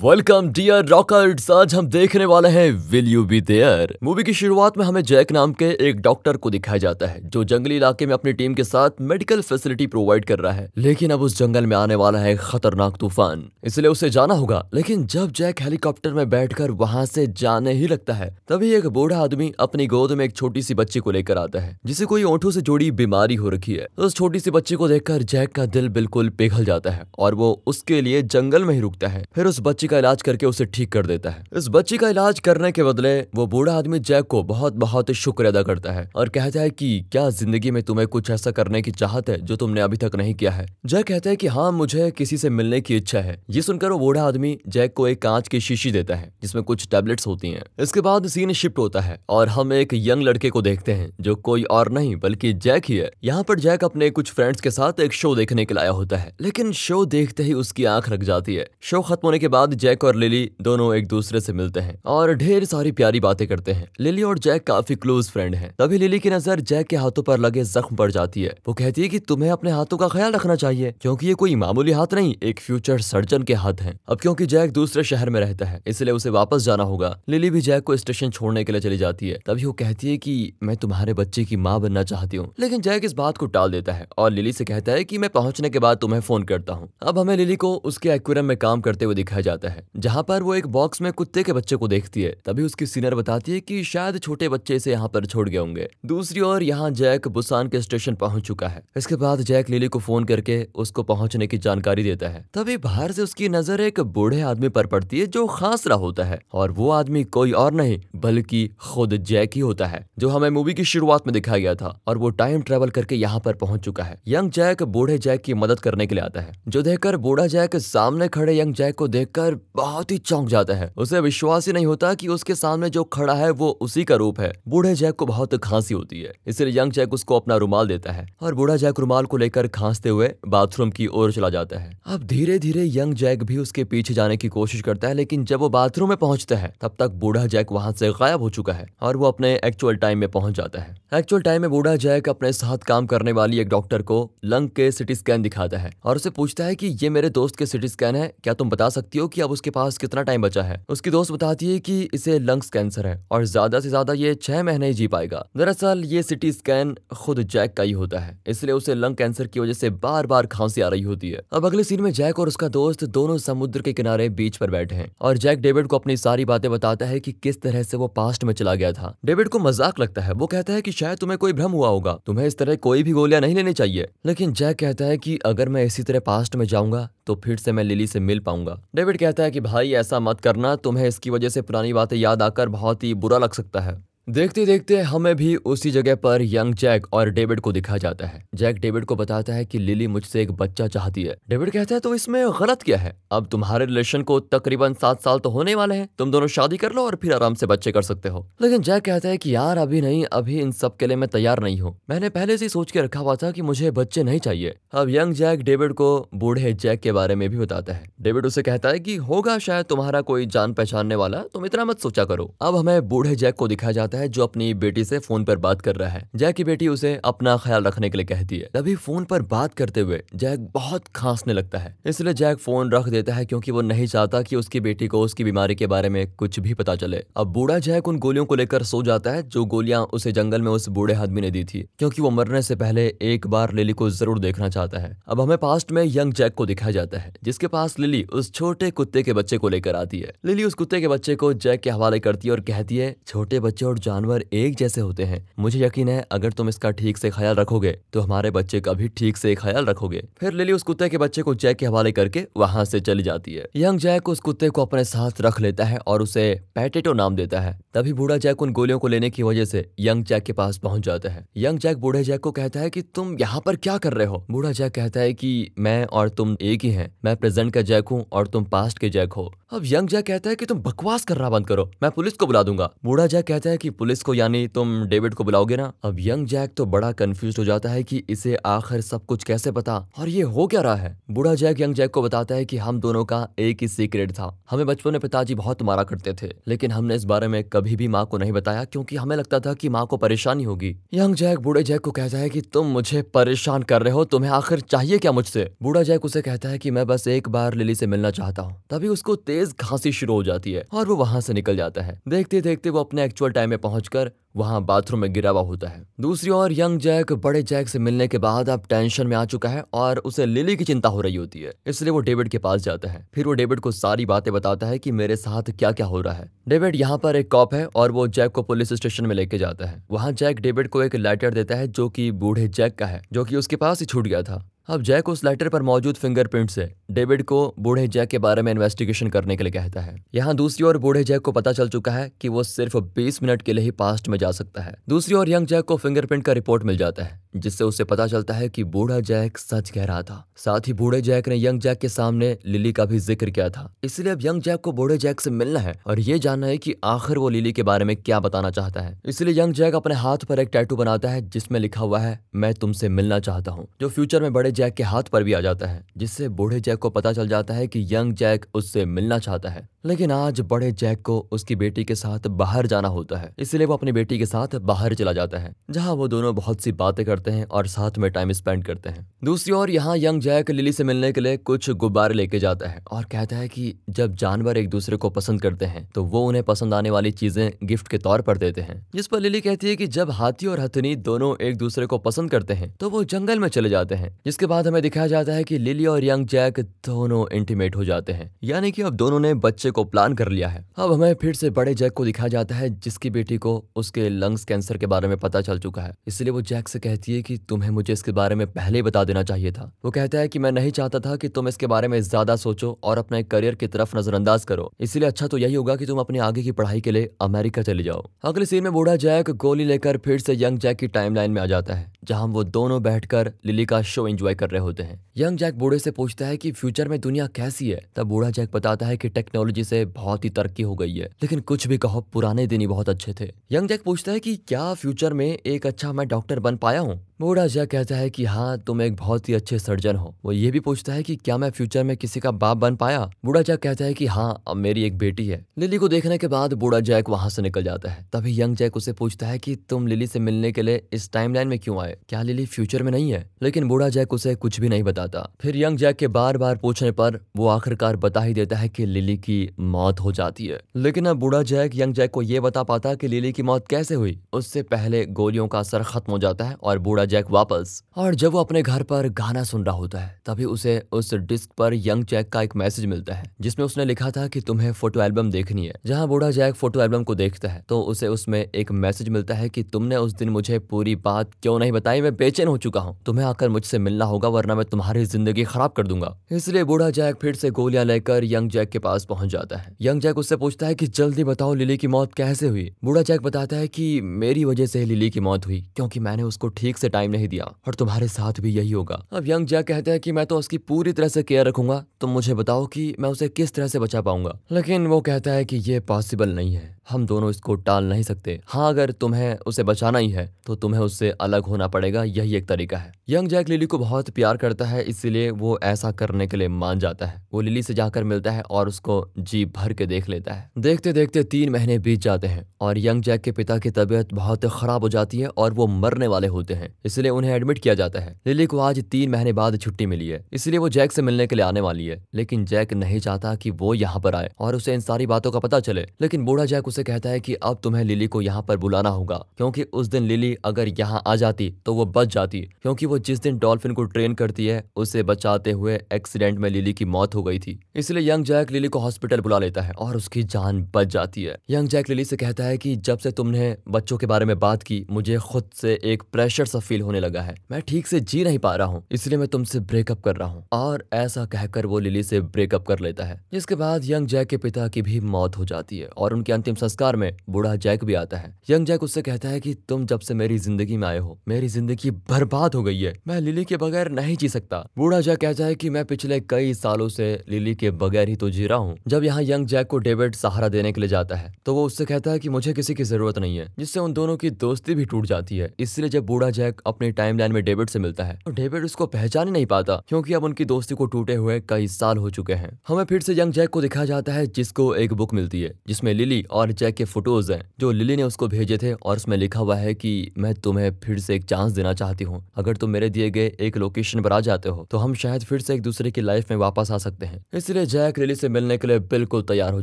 Welcome dear रॉकर्ड्स आज हम देखने वाले हैं will you be there movie की शुरुआत में हमें जैक नाम के एक डॉक्टर को दिखाया जाता है, जो जंगली इलाके में अपनी टीम के साथ मेडिकल फैसिलिटी प्रोवाइड कर रहा है। लेकिन अब उस जंगल में आने वाला है खतरनाक तूफ़ान। इसलिए उसे जाना होगा, लेकिन जब जैक हेलीकॉप्टर में बैठकर वहाँ से जाने ही लगता है, तभी एक बूढ़ा आदमी अपनी गोद में एक छोटी सी बच्ची को लेकर आता है, जिसे कोई ओंठों से जुड़ी बीमारी हो रखी है। उस छोटी सी बच्ची को देखकर जैक का दिल बिल्कुल पिघल जाता है, और वो उसके लिए जंगल में ही रुकता है। फिर उस बच्ची का इलाज करके उसे ठीक कर देता है। इस बच्ची का इलाज करने के बदले वो बूढ़ा आदमी जैक को बहुत बहुत शुक्र अदा करता है और कहता है कि क्या ज़िंदगी में तुम्हें कुछ ऐसा करने की चाहत है जो तुमने अभी तक नहीं किया है? जैक कहता है कि हाँ मुझे किसी से मिलने की इच्छा है। ये सुनकर वो बूढ़ा आदमी जैक को एक कांच की शीशी देता है, जिसमें कुछ टेबलेट्स होती हैं। इसके बाद सीन शिफ्ट होता है और हम एक यंग लड़के को देखते हैं, जो कोई और नहीं, बल्कि जैक ही है। यहाँ पर जैक अपने कुछ फ्रेंड्स के साथ एक शो देखने के लाया होता है, लेकिन शो देखते ही उसकी आँख रख जाती है। शो खत्म होने के बाद जैक और लिली दोनों एक दूसरे से मिलते हैं और ढेर सारी प्यारी बातें करते हैं। लिली और जैक काफ़ी क्लोज फ्रेंड हैं। तभी लिली की नज़र जैक के हाथों पर लगे जख्म पड़ जाती है। वो कहती है कि तुम्हें अपने हाथों का ख्याल रखना चाहिए, क्योंकि ये कोई मामूली हाथ नहीं, एक फ्यूचर सर्जन के हाथ है। अब क्योंकि जैक दूसरे शहर में रहता है, इसलिए उसे वापस जाना होगा। लिली भी जैक को स्टेशन छोड़ने के लिए चली जाती है। तभी वो कहती है की मैं तुम्हारे बच्चे की माँ बनना चाहती हूँ, लेकिन जैक इस बात को टाल देता है और लिली से कहता है की मैं पहुँचने के बाद तुम्हें फ़ोन करता हूँ। अब हमें लिली को उसके एक्वेरियम में काम करते हुए दिखाया जाता है। जहाँ पर वो एक बॉक्स में कुत्ते के बच्चे को देखती है। तभी उसकी सीनियर बताती है कि शायद छोटे बच्चे इसे यहाँ पर छोड़ गए होंगे। दूसरी ओर यहाँ जैक बुसान के स्टेशन पहुँच चुका है। इसके बाद जैक लिली को फ़ोन करके उसको पहुँचने की जानकारी देता है। तभी बाहर से उसकी नज़र एक बूढ़े आदमी पर पड़ती है जो खास रहा होता है। और वो आदमी कोई और नहीं, बल्कि खुद जैक ही होता है, जो हमें मूवी की शुरुआत में दिखाया गया था। और वो टाइम ट्रेवल करके यहाँ पर पहुँच चुका है। यंग जैक बूढ़े जैक की मदद करने के लिए आता है। जो देखकर बूढ़ा जैक सामने खड़े यंग जैक को देखकर बहुत ही चौंक जाता है। उसे विश्वास ही नहीं होता कि उसके सामने जो खड़ा है, वो उसी का रूप है। बूढ़े जैक को बहुत खांसी होती है, इसलिए यंग जैक उसको अपना रुमाल देता है और बूढ़ा जैक रुमाल को लेकर खांसते हुए बाथरूम की ओर चला जाता है। अब धीरे धीरे यंग जैक भी उसके पीछे जाने की कोशिश करता है, लेकिन जब वो बाथरूम में पहुँचता है, तब तक बूढ़ा जैक वहाँ से गायब हो चुका है और वो अपने एक्चुअल टाइम में पहुँच जाता है। एक्चुअल टाइम में बूढ़ा जैक अपने साथ काम करने वाली एक डॉक्टर को लंग के सिटी स्कैन दिखाता है और उसे पूछता है कि, ये मेरे दोस्त के सिटी स्कैन है, क्या तुम बता सकती हो कि अब उसके पास कितना टाइम बचा है। उसकी दोस्त बताती है कि इसे लंग्स कैंसर है और ज़्यादा से ज़्यादा ये छह महीने ही जी पाएगा। दरअसल ये सिटी स्कैन खुद जैक का ही होता है, इसलिए उसे लंग कैंसर की वजह से बार बार खांसी आ रही होती है। अब अगले सीन में जैक और उसका दोस्त दोनों समुद्र के किनारे बीच पर बैठे हैं और जैक डेविड को अपनी सारी बातें बताता है कि किस तरह से वो पास्ट में चला गया था। डेविड को मज़ाक लगता है, वो कहता है कि शायद तुम्हें कोई भ्रम हुआ होगा, तुम्हें इस तरह कोई भी गोलियाँ नहीं लेनी चाहिए। लेकिन जैक कहता है कि अगर मैं इसी तरह पास्ट में जाऊँगा तो फिर से मैं लिली से मिल पाऊँगा। डेविड कहता है कि भाई ऐसा मत करना, तुम्हें इसकी वजह से पुरानी बातें याद आकर बहुत ही बुरा लग सकता है। देखते देखते हमें भी उसी जगह पर यंग जैक और डेविड को दिखाया जाता है। जैक डेविड को बताता है कि लिली मुझसे एक बच्चा चाहती है। डेविड कहता है तो इसमें गलत क्या है? अब तुम्हारे रिलेशन को तकरीबन सात साल तो होने वाले हैं। तुम दोनों शादी कर लो और फिर आराम से बच्चे कर सकते हो। लेकिन जैक कहता है की, यार, अभी नहीं, अभी इन सब के लिए मैं तैयार नहीं हूँ। मैंने पहले से सोच के रखा हुआ था की मुझे बच्चे नहीं चाहिए। अब यंग जैक डेविड को बूढ़े जैक के बारे में भी बताता है। डेविड उसे कहता है की, होगा शायद तुम्हारा कोई जान पहचानने वाला, तुम इतना मत सोचा करो। अब हमें बूढ़े जैक को दिखाया जाता है जो अपनी बेटी से फ़ोन पर बात कर रहा है। जैक की बेटी उसे अपना ख्याल रखने के लिए कहती है। तभी फ़ोन पर बात करते हुए जैक बहुत खांसने लगता है। इसलिए जैक फ़ोन रख देता है क्योंकि वो नहीं चाहता कि उसकी बेटी को उसकी बीमारी के बारे में कुछ भी पता चले। अब बूढ़ा जैक उन गोलियों को लेकर सो जाता है जो गोलियाँ उसे जंगल में उस बूढ़े आदमी ने दी थी, क्योंकि वो मरने से पहले एक बार लिली को ज़रूर देखना चाहता है। अब हमें पास्ट में यंग जैक को दिखाया जाता है, जिसके पास लिली उस छोटे कुत्ते के बच्चे को लेकर आती है। लिली उस कुत्ते के बच्चे को जैक के हवाले करती है और कहती है, छोटे बच्चे और जानवर एक जैसे होते हैं। मुझे यकीन है, अगर तुम इसका ठीक से ख्याल रखोगे तो हमारे बच्चे का भी ठीक से ख्याल रखोगे। फिर लिली उस कुत्ते के बच्चे को जैक के हवाले करके वहाँ से चली जाती है। यंग जैक उस कुत्ते को अपने साथ रख लेता है और उसे पैटेटो नाम देता है। तभी बूढ़ा जैक उन गोलियों को लेने की वजह से यंग जैक के पास पहुँच जाता है। यंग जैक बूढ़े जैक को कहता है कि, तुम यहाँ पर क्या कर रहे हो? बूढ़ा जैक कहता है कि, मैं और तुम एक ही हैं। मैं प्रेजेंट का जैक हूँ और तुम पास्ट के जैक हो। अब यंग जैक कहता है कि, तुम बकवास करना बंद करो। मैं पुलिस को बुला दूँगा। बूढ़ा जैक कहता है कि कि पुलिस को, यानी तुम डेविड को बुलाओगे ना, अब यंग जैक तो बड़ा कंफ्यूज हो जाता है कि इसे आखिर सब कुछ कैसे पता? और ये हो क्या रहा है? बूढ़ा जैक यंग जैक को बताता है कि हम दोनों का एक ही सीक्रेट था। हमें बचपन में पिताजी बहुत मारा करते थे, लेकिन हमने इस बारे में कभी भी माँ को नहीं बताया, क्योंकि हमें लगता था कि माँ को परेशानी होगी। यंग जैक, बूढ़े जैक को कहता है कि तुम मुझे परेशान कर रहे हो, तुम्हें आखिर चाहिए क्या मुझसे? बूढ़ा जैक उसे कहता है कि मैं बस एक बार लिली से मिलना चाहता हूँ। तभी उसको तेज खांसी शुरू हो जाती है और वो वहाँ से निकल जाता है। देखते देखते वो अपने एक्चुअल टाइम में पहुंचकर वहाँ बाथरूम में गिरा हुआ होता है। दूसरी ओर यंग जैक बड़े जैक से मिलने के बाद अब टेंशन में आ चुका है और उसे लिली की चिंता हो रही होती है, इसलिए वो डेविड के पास जाता है। फिर वो डेविड को सारी बातें बताता है कि मेरे साथ क्या क्या हो रहा है। डेविड यहाँ पर एक कॉप है और वो जैक को पुलिस स्टेशन में लेके जाता है। वहाँ जैक डेविड को एक लेटर देता है जो की बूढ़े जैक का है, जो की उसके पास ही छूट गया था। अब जैक उस लेटर पर मौजूद फिंगरप्रिंट से, डेविड को बूढ़े जैक के बारे में इन्वेस्टिगेशन करने के लिए कहता है। यहाँ दूसरी ओर बूढ़े जैक को पता चल चुका है कि वो सिर्फ़ 20 मिनट के लिए ही पास्ट में जा सकता है। दूसरी ओर यंग जैक को फिंगरप्रिंट का रिपोर्ट मिल जाता है। जिससे उसे पता चलता है कि बूढ़ा जैक सच कह रहा था। साथ ही बूढ़े जैक ने यंग जैक के सामने लिली का भी ज़िक्र किया था। इसलिए अब यंग जैक को बूढ़े जैक से मिलना है और ये जानना है कि आखिर वो लिली के बारे में क्या बताना चाहता है। इसलिए यंग जैक अपने हाथ पर एक टैटू बनाता है, जिसमें लिखा हुआ है, मैं तुमसे मिलना चाहता हूँ। जो फ्यूचर में बड़े जैक के हाथ पर भी आ जाता है, जिससे बूढ़े जैक को पता चल जाता है कि यंग जैक उससे मिलना चाहता है। लेकिन आज बड़े जैक को उसकी बेटी के साथ बाहर जाना होता है। इसलिए वो अपनी बेटी के साथ बाहर चला जाता है, जहाँ वो दोनों बहुत सी बातें करते हैं और साथ में टाइम स्पेंड करते हैं। दूसरी ओर यहाँ यंग जैक लिली से मिलने के लिए कुछ गुब्बारे लेके जाता है और कहता है कि जब जानवर एक दूसरे को पसंद करते हैं तो वो उन्हें पसंद आने वाली चीज़ें गिफ्ट के तौर पर देते हैं। जिस पर लिली कहती है कि जब हाथी और हथनी दोनों एक दूसरे को पसंद करते हैं तो वो जंगल में चले जाते हैं, जिसके बाद हमें दिखाया जाता है कि लिली और यंग जैक दोनों इंटीमेट हो जाते हैं। यानी कि अब दोनों ने बच्चे को प्लान कर लिया है। अब हमें फिर से बड़े जैक को दिखाया जाता है, जिसकी बेटी को उसके लंग्स कैंसर के बारे में पता चल चुका है। इसलिए वो जैक से कहती है कि तुम्हें मुझे इसके बारे में पहले ही बता देना चाहिए था। वो कहता है कि मैं नहीं चाहता था कि तुम इसके बारे में ज़्यादा सोचो और अपने करियर की तरफ़ नजरअंदाज करो। इसलिए अच्छा तो यही होगा कि तुम अपने आगे की पढ़ाई के लिए अमेरिका चले जाओ। अगले सीन में बूढ़ा जैक गोली लेकर फिर से यंग जैक की टाइमलाइन में आ जाता है। जहाँ वो दोनों बैठकर लिली का शो एंजॉय कर रहे होते हैं। यंग जैक बूढ़े से पूछता है कि फ्यूचर में दुनिया कैसी है? तब बूढ़ा जैक बताता है कि टेक्नोलॉजी से बहुत ही तरक्की हो गई है, लेकिन कुछ भी कहो, पुराने दिन ही बहुत अच्छे थे। यंग जैक पूछता है कि क्या फ्यूचर में एक अच्छा मैं डॉक्टर बन पाया हूँ? बूढ़ा जैक कहता है कि हाँ तुम एक बहुत ही अच्छे सर्जन हो। वो ये भी पूछता है कि क्या मैं फ्यूचर में किसी का बाप बन पाया? बूढ़ा जैक कहता है कि हाँ अब मेरी एक बेटी है। लिली को देखने के बाद बूढ़ा जैक वहाँ से निकल जाता है। तभी यंग जैक उसे पूछता है कि तुम लिली से मिलने के लिए इस टाइमलाइन में क्यों आए? क्या लिली फ्यूचर में नहीं है? लेकिन बूढ़ा जैक उसे कुछ भी नहीं बताता। फिर यंग जैक के बार बार पूछने पर वो आखिरकार बता ही देता है कि लिली की मौत हो जाती है। लेकिन अब बूढ़ा जैक, यंग जैक को ये बता पाता कि लिली की मौत कैसे हुई? उससे पहले गोलियों का असर खत्म हो जाता है और बूढ़ा जैक वापस। और जब वो अपने घर पर गाना सुन रहा होता है, तभी उसे उस डिस्क पर यंग जैक का एक मैसेज मिलता है, जिसमें उसने लिखा था कि तुम्हें फ़ोटो एल्बम देखनी है। जहाँ बूढ़ा जैक फ़ोटो एल्बम को देखता है तो उसे उसमें एक मैसेज मिलता है कि तुमने उस दिन मुझे पूरी बात क्यों नहीं बताई? मैं बेचैन हो चुका हूँ। तुम्हें आकर मुझसे मिलना होगा, वरना मैं तुम्हारी ज़िंदगी खराब कर दूँगा। इसलिए बूढ़ा जैक फिर से गोलियाँ लेकर यंग जैक के पास पहुँच जाता है। यंग जैक उससे पूछता है कि, जल्दी बताओ लिली की मौत कैसे हुई? बूढ़ा जैक बताता है कि, मेरी वजह से लिली की मौत हुई, क्योंकि मैंने उसको ठीक से टाइम नहीं दिया, और तुम्हारे साथ भी यही होगा। अब यंग जैक कहता है कि मैं तो उसकी पूरी तरह से केयर रखूँगा। तुम मुझे बताओ कि मैं उसे किस तरह से बचा पाऊँगा। लेकिन वो कहता है कि ये पॉसिबल नहीं है। हम दोनों इसको टाल नहीं सकते। हाँ अगर तुम्हें उसे बचाना ही है तो तुम्हें उससे अलग होना पड़ेगा। यही एक तरीका है। यंग जैक लिली को बहुत प्यार करता है, इसीलिए वो ऐसा करने के लिए मान जाता है। वो लिली से जाकर मिलता है और उसको जी भर के देख लेता है। देखते देखते तीन महीने बीत जाते हैं, और यंग जैक के पिता की तबीयत बहुत खराब हो जाती है, और वो मरने वाले होते हैं। इसलिए उन्हें एडमिट किया जाता है। लिली को आज तीन महीने बाद छुट्टी मिली है, इसलिए वो जैक से मिलने के लिए आने वाली है। लेकिन जैक नहीं चाहता कि वो यहाँ पर आए और उसे इन सारी बातों का पता चले। लेकिन बूढ़ा जैक उसे कहता है कि अब तुम्हें लिली को यहाँ पर बुलाना होगा, क्योंकि उस दिन लिली अगर यहाँ आ जाती तो वो बच जाती, क्योंकि वो जिस दिन डॉल्फिन को ट्रेन करती है, उसे बचाते हुए एक्सीडेंट में लिली की मौत हो गई थी। इसलिए यंग जैक लिली को हॉस्पिटल बुला लेता है और उसकी जान बच जाती है। यंग जैक लिली से कहता है कि जब से तुमने बच्चों के बारे में बात की, मुझे खुद से एक प्रेशर सा फील होने लगा है। मैं ठीक से जी नहीं पा रहा हूँ, इसलिए मैं तुमसे ब्रेकअप कर रहा हूँ। और ऐसा कहकर वो लिली से ब्रेकअप कर लेता है, जिसके बाद यंग जैक के पिता की भी मौत हो जाती है और उनके अंतिम संस्कार में बूढ़ा जैक भी आता है। यंग जैक उससे कहता है कि तुम जब से मेरी ज़िंदगी में आए हो, मेरी ज़िंदगी बर्बाद हो गई है, मैं लिली के बगैर नहीं जी सकता। बूढ़ा जैक कहता है कि मैं पिछले कई सालों से लिली के बगैर ही तो जी रहा हूँ। जब यहाँ यंग जैक को डेविड सहारा देने के लिए जाता है तो वो उससे कहता है कि मुझे किसी की ज़रूरत नहीं है, जिससे उन दोनों की दोस्ती भी टूट जाती है। इसलिए जब बूढ़ा जैक अपनी टाइमलाइन में डेविड से मिलता है। और डेविड उसको पहचान ही नहीं पाता, क्योंकि अब उनकी दोस्ती को टूटे हुए कई साल हो चुके हैं। हमें फिर से यंग जैक को दिखाया जाता है, जिसको एक बुक मिलती है, जिसमें लिली और जैक के फ़ोटोज़ हैं, जो लिली ने उसको भेजे थे, और उसमें लिखा हुआ है कि मैं तुम्हें फिर से एक चांस देना चाहती हूँ। अगर तुम मेरे दिए गए एक लोकेशन पर आ जाते हो तो हम शायद फिर से एक दूसरे की लाइफ में वापस आ सकते हैं। इसलिए जैक लिली से मिलने के लिए बिल्कुल तैयार हो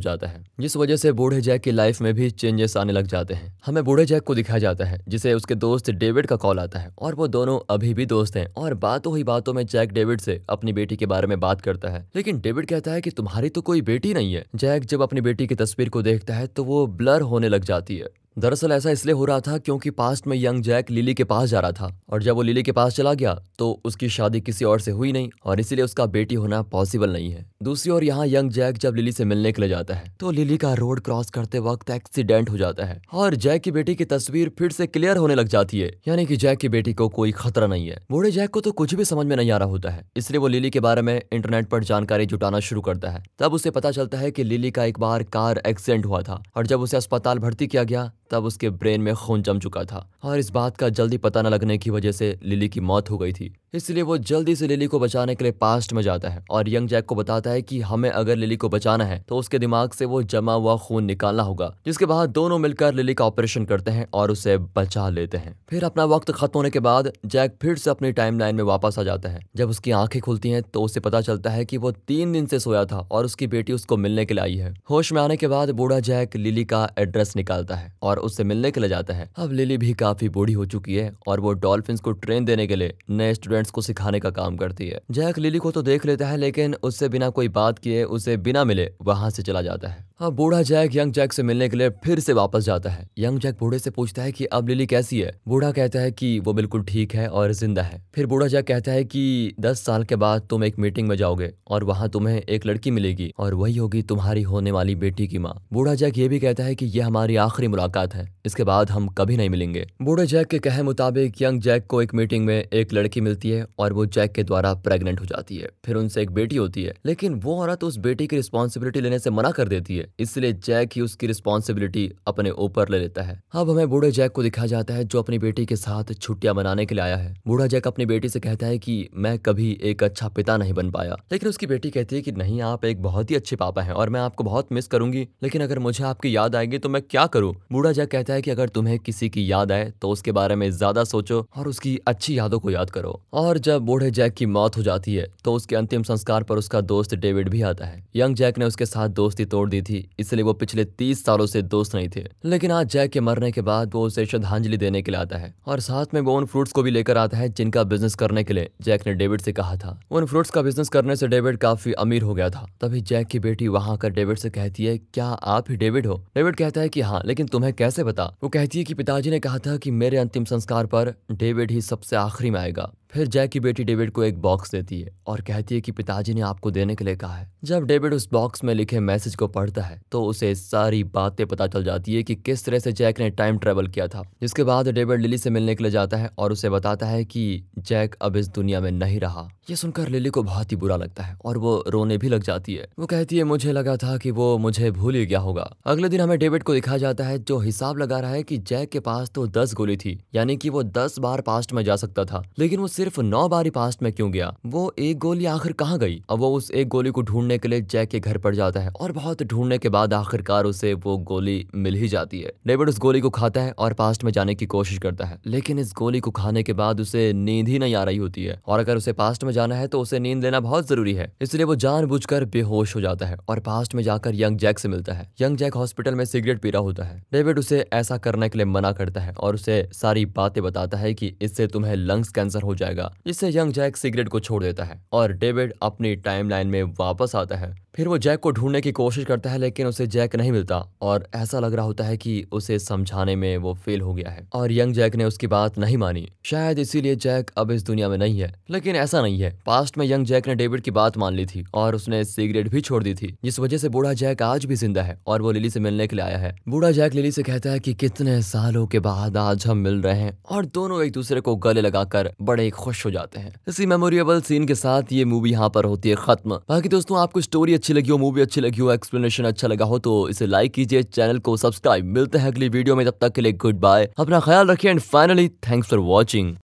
जाता है, जिस वजह से बूढ़े जैक की लाइफ में भी चेंजेस आने लग जाते हैं। हमें बूढ़े जैक को दिखाया जाता है, जिसे उसके दोस्त डेविड का कॉल आता है। और वो दोनों अभी भी दोस्त हैं और बातों ही बातों में जैक डेविड से अपनी बेटी के बारे में बात करता है। लेकिन डेविड कहता है कि तुम्हारी तो कोई बेटी नहीं है। जैक जब अपनी बेटी की तस्वीर को देखता है तो वो ब्लर होने लग जाती है। दरअसल ऐसा इसलिए हो रहा था क्योंकि पास्ट में यंग जैक लिली के पास जा रहा था और जब वो लिली के पास चला गया तो उसकी शादी किसी और से हुई नहीं और इसीलिए उसका बेटी होना पॉसिबल नहीं है। दूसरी ओर यहाँ यंग जैक जब लिली से मिलने के लिए जाता है तो लिली का रोड क्रॉस करते वक्त एक्सीडेंट हो जाता है और जैक की बेटी की तस्वीर फिर से क्लियर होने लग जाती है। यानी कि जैक की बेटी को कोई खतरा नहीं है। बूढ़े जैक को तो कुछ भी समझ में नहीं आ रहा होता है, इसलिए वो लिली के बारे में इंटरनेट पर जानकारी जुटाना शुरू करता है। तब उसे पता चलता है की लिली का एक बार कार एक्सीडेंट हुआ था और जब उसे अस्पताल भर्ती किया गया तब उसके ब्रेन में खून जम चुका था और इस बात का जल्दी पता न लगने की वजह से लिली की मौत हो गई थी। इसलिए वो जल्दी से लिली को बचाने के लिए पास्ट में जाता है और यंग जैक को बताता है कि हमें अगर लिली को बचाना है तो उसके दिमाग से वो जमा हुआ खून निकालना होगा, जिसके बाद दोनों मिलकर लिली का ऑपरेशन करते हैं और उसे बचा लेते हैं। फिर अपना वक्त खत्म होने के बाद जैक फिर से अपनी टाइम में वापस आ जाता है। जब उसकी आँखें खुलती हैं तो उसे पता चलता है कि वो तीन दिन से सोया था और उसकी बेटी उसको मिलने के लिए आई है। होश में आने के बाद बूढ़ा जैक लिली का एड्रेस निकालता है और उससे मिलने के लिए जाता है। अब लिली भी काफ़ी बूढ़ी हो चुकी है और वो डॉल्फिन को ट्रेन देने के लिए नए स्टूडेंट्स को सिखाने का काम करती है। जैक लिली को तो देख लेता है, लेकिन उससे बिना कोई बात किए, उसे बिना मिले, वहाँ से चला जाता है। अब बूढ़ा जैक यंग जैक से मिलने के लिए फिर से वापस जाता है। यंग जैक बूढ़े से पूछता है कि अब लिली कैसी है? बूढ़ा कहता है कि वो बिल्कुल ठीक है और ज़िंदा है। फिर बूढ़ा जैक कहता है कि दस साल के बाद तुम एक मीटिंग में जाओगे और वहाँ तुम्हें एक लड़की मिलेगी और वही होगी तुम्हारी होने वाली बेटी की माँ। बूढ़ा जैक ये भी कहता है कि यह हमारी आखिरी मुलाकात है, इसके बाद हम कभी नहीं मिलेंगे। बूढ़े जैक के कहे मुताबिक यंग जैक को एक मीटिंग में एक लड़की मिलती है और वो जैक के द्वारा प्रेगनेंट हो जाती है। फिर उनसे एक बेटी होती है, लेकिन वो औरत उस बेटी की रिस्पॉन्सिबिलिटी लेने से मना कर देती है। इसलिए जैक ही उसकी रिस्पॉन्सिबिलिटी अपने ऊपर ले लेता है। अब हमें बूढ़े जैक को दिखाया जाता है, जो अपनी बेटी के साथ छुट्टियाँ मनाने के लिए आया है। बूढ़ा जैक अपनी बेटी से कहता है कि, मैं कभी एक अच्छा पिता नहीं बन पाया। लेकिन उसकी बेटी कहती है कि, नहीं, आप एक बहुत ही अच्छे पापा हैं और मैं आपको बहुत मिस करूँगी। लेकिन अगर मुझे आपकी याद आएगी तो मैं क्या करूँ? बूढ़ा जैक कहता है कि, अगर तुम्हें किसी की याद आए तो उसके बारे में ज़्यादा सोचो और उसकी अच्छी यादों को याद करो। और जब बूढ़े जैक की मौत हो जाती है तो उसके अंतिम संस्कार पर उसका दोस्त डेविड भी आता है। यंग जैक ने उसके साथ दोस्ती तोड़ दी थी। इसलिए वो पिछले तीस सालों से दोस्त नहीं थे। लेकिन आज जैक के मरने के बाद वो उसे श्रद्धांजलि देने के लिए आता है। और साथ में वो उन फ्रूट्स को भी लेकर आता है जिनका बिज़नेस करने के लिए जैक ने डेविड से कहा था। उन फ्रूट्स का बिज़नेस करने से डेविड काफ़ी अमीर हो गया था। तभी जैक की बेटी वहाँ कर डेविड से कहती है, क्या आप ही डेविड हो? डेविड कहता है कि हाँ लेकिन तुम्हें कैसे पता? वो कहती है कि पिताजी ने कहा था की मेरे अंतिम संस्कार पर डेविड ही सबसे आखिरी में आएगा। फिर जैक की बेटी डेविड को एक बॉक्स देती है और कहती है कि पिताजी ने आपको देने के लिए कहा है। जब डेविड उस बॉक्स में लिखे मैसेज को पढ़ता है तो उसे सारी बातें पता चल जाती है कि किस तरह से जैक ने टाइम ट्रेवल किया था। जिसके बाद डेविड लिली से मिलने के लिए जाता है और उसे बताता है कि जैक अब इस दुनिया में नहीं रहा। ये सुनकर लिली को बहुत ही बुरा लगता है और वो रोने भी लग जाती है। वो कहती है, मुझे लगा था कि वो मुझे भूल ही गया होगा। अगले दिन हमें डेविड को दिखाया जाता है, जो हिसाब लगा रहा है कि जैक के पास तो दस गोली थी, यानी कि वो दस बार पास्ट में जा सकता था। लेकिन वो सिर्फ़ नौ बारी पास्ट में क्यों गया? वो एक गोली आखिर कहाँ गई? अब वो उस एक गोली को ढूँढने के लिए जैक के घर पर जाता है और बहुत ढूँढने के बाद आखिरकार उसे वो गोली मिल ही जाती है। डेविड उस गोली को खाता है और पास्ट में जाने की कोशिश करता है, लेकिन इस गोली को खाने के बाद उसे नींद ही नहीं आ रही होती है। और अगर उसे पास्ट में जाना है तो उसे नींद लेना बहुत ज़रूरी है। इसलिए वो जानबूझकर बेहोश हो जाता है और पास्ट में जाकर यंग जैक से मिलता है। यंग जैक हॉस्पिटल में सिगरेट पी रहा होता है। डेविड उसे ऐसा करने के लिए मना करता है और उसे सारी बातें बताता है कि इससे तुम्हें लंग्स कैंसर हो जाएगा। जिससे यंग जैक सिगरेट को छोड़ देता है और डेविड अपनी टाइमलाइन में वापस आता है। फिर वो जैक को ढूँढने की कोशिश करता है, लेकिन उसे जैक नहीं मिलता और ऐसा लग रहा होता है कि उसे समझाने में वो फेल हो गया है। और यंग जैक ने उसकी बात नहीं मानी। शायद इसीलिए जैक अब इस दुनिया में नहीं है, लेकिन ऐसा नहीं है। पास्ट में यंग जैक ने डेविड की बात मान ली थी और उसने सिगरेट भी छोड़ दी थी, जिस वजह से बूढ़ा जैक आज भी ज़िंदा है और वो लिली से मिलने के लिए आया है। बूढ़ा जैक लिली से कहता है कि कितने सालों के बाद आज हम मिल रहे हैं और दोनों एक दूसरे को गले लगाकर बड़े खुश हो जाते हैं। इसी मेमोरेबल सीन के साथ ये मूवी यहाँ पर होती है खत्म। बाकी दोस्तों, आपको स्टोरी अच्छी लगी हो मूवी अच्छी लगी हो एक्सप्लेनेशन अच्छा लगा हो तो इसे लाइक कीजिए चैनल को सब्सक्राइब मिलते हैं अगली वीडियो में, तब तक के लिए गुड बाय अपना ख्याल रखिए and finally thanks for watching